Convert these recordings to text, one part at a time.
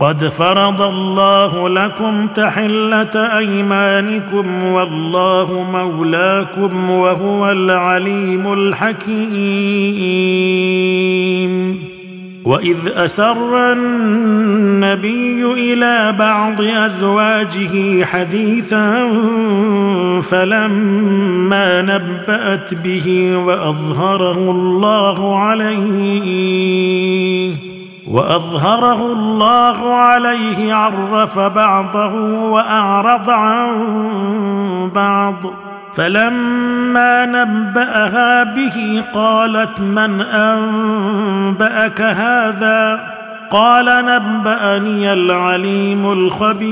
قد فرض الله لكم تحلة أيمانكم والله مولاكم وهو العليم الحكيم. وإذ أسر النبي إلى بعض أزواجه حديثا فلما نبأت به وأظهره الله عليه وأظهره الله عليه عرف بعضه وأعرض عن بعض. فلما نبأها به قالت من أنبأك هذا؟ قال نبأني العليم الخبير.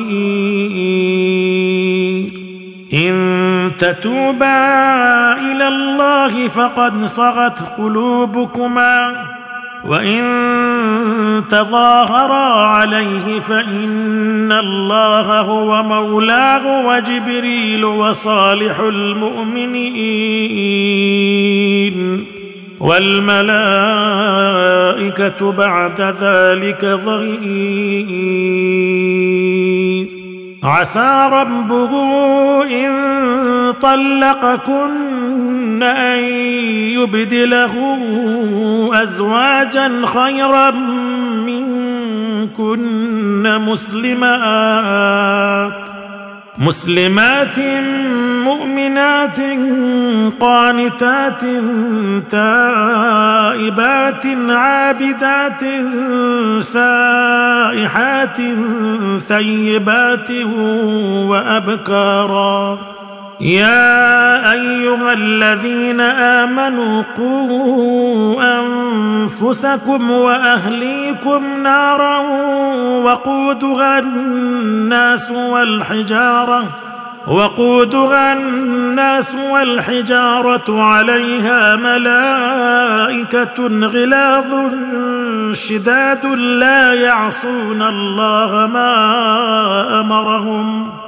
إن تتوبا إلى الله فقد صغت قلوبكما. وإن تظاهرا عليه فإن الله هو مولاه وجبريل وصالح المؤمنين. والملائكة بعد ذلك ظهير عسى ربه إن طلقكن أن يبدله أزواجا خيرا منكن مسلمات. مسلمات مؤمنات قانتات تائبات عابدات سائحات ثيبات وأبكارا. يا أيها الذين آمنوا قوا أنفسكم وأهليكم نارا وقودها الناس والحجارة وقودها الناس والحجارة عليها ملائكة غلاظ شداد لا يعصون الله ما أمرهم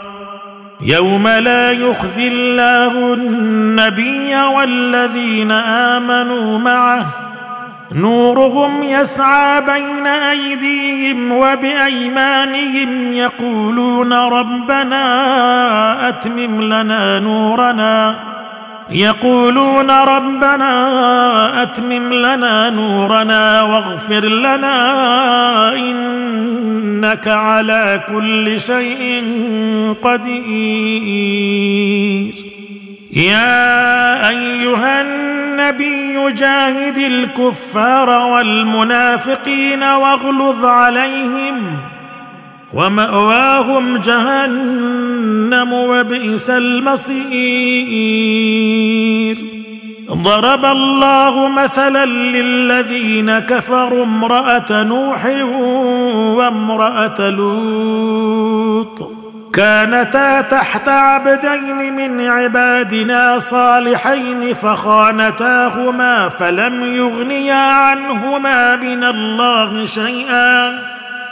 يوم لا يخزي الله النبي والذين آمنوا معه. نورهم يسعى بين أيديهم وبأيمانهم يقولون ربنا أتمم لنا نورنا. يقولون ربنا أتمم لنا نورنا واغفر لنا إنك على كل شيء قدير. يا أيها النبي جاهد الكفار والمنافقين واغلظ عليهم. ومأواهم جهنم وبئس المصير. ضرب الله مثلا للذين كفروا امرأة نوح وامرأة لوط. كانتا تحت عبدين من عبادنا صالحين فخانتاهما فلم يغنيا عنهما من الله شيئا.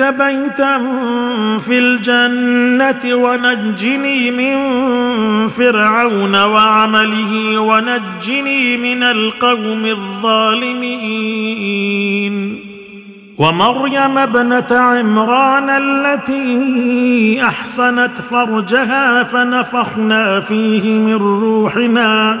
بيتا في الجنة ونجني من فرعون وعمله ونجني من القوم الظالمين. ومريم ابنة عمران التي أحصنت فرجها فنفخنا فيه من روحنا.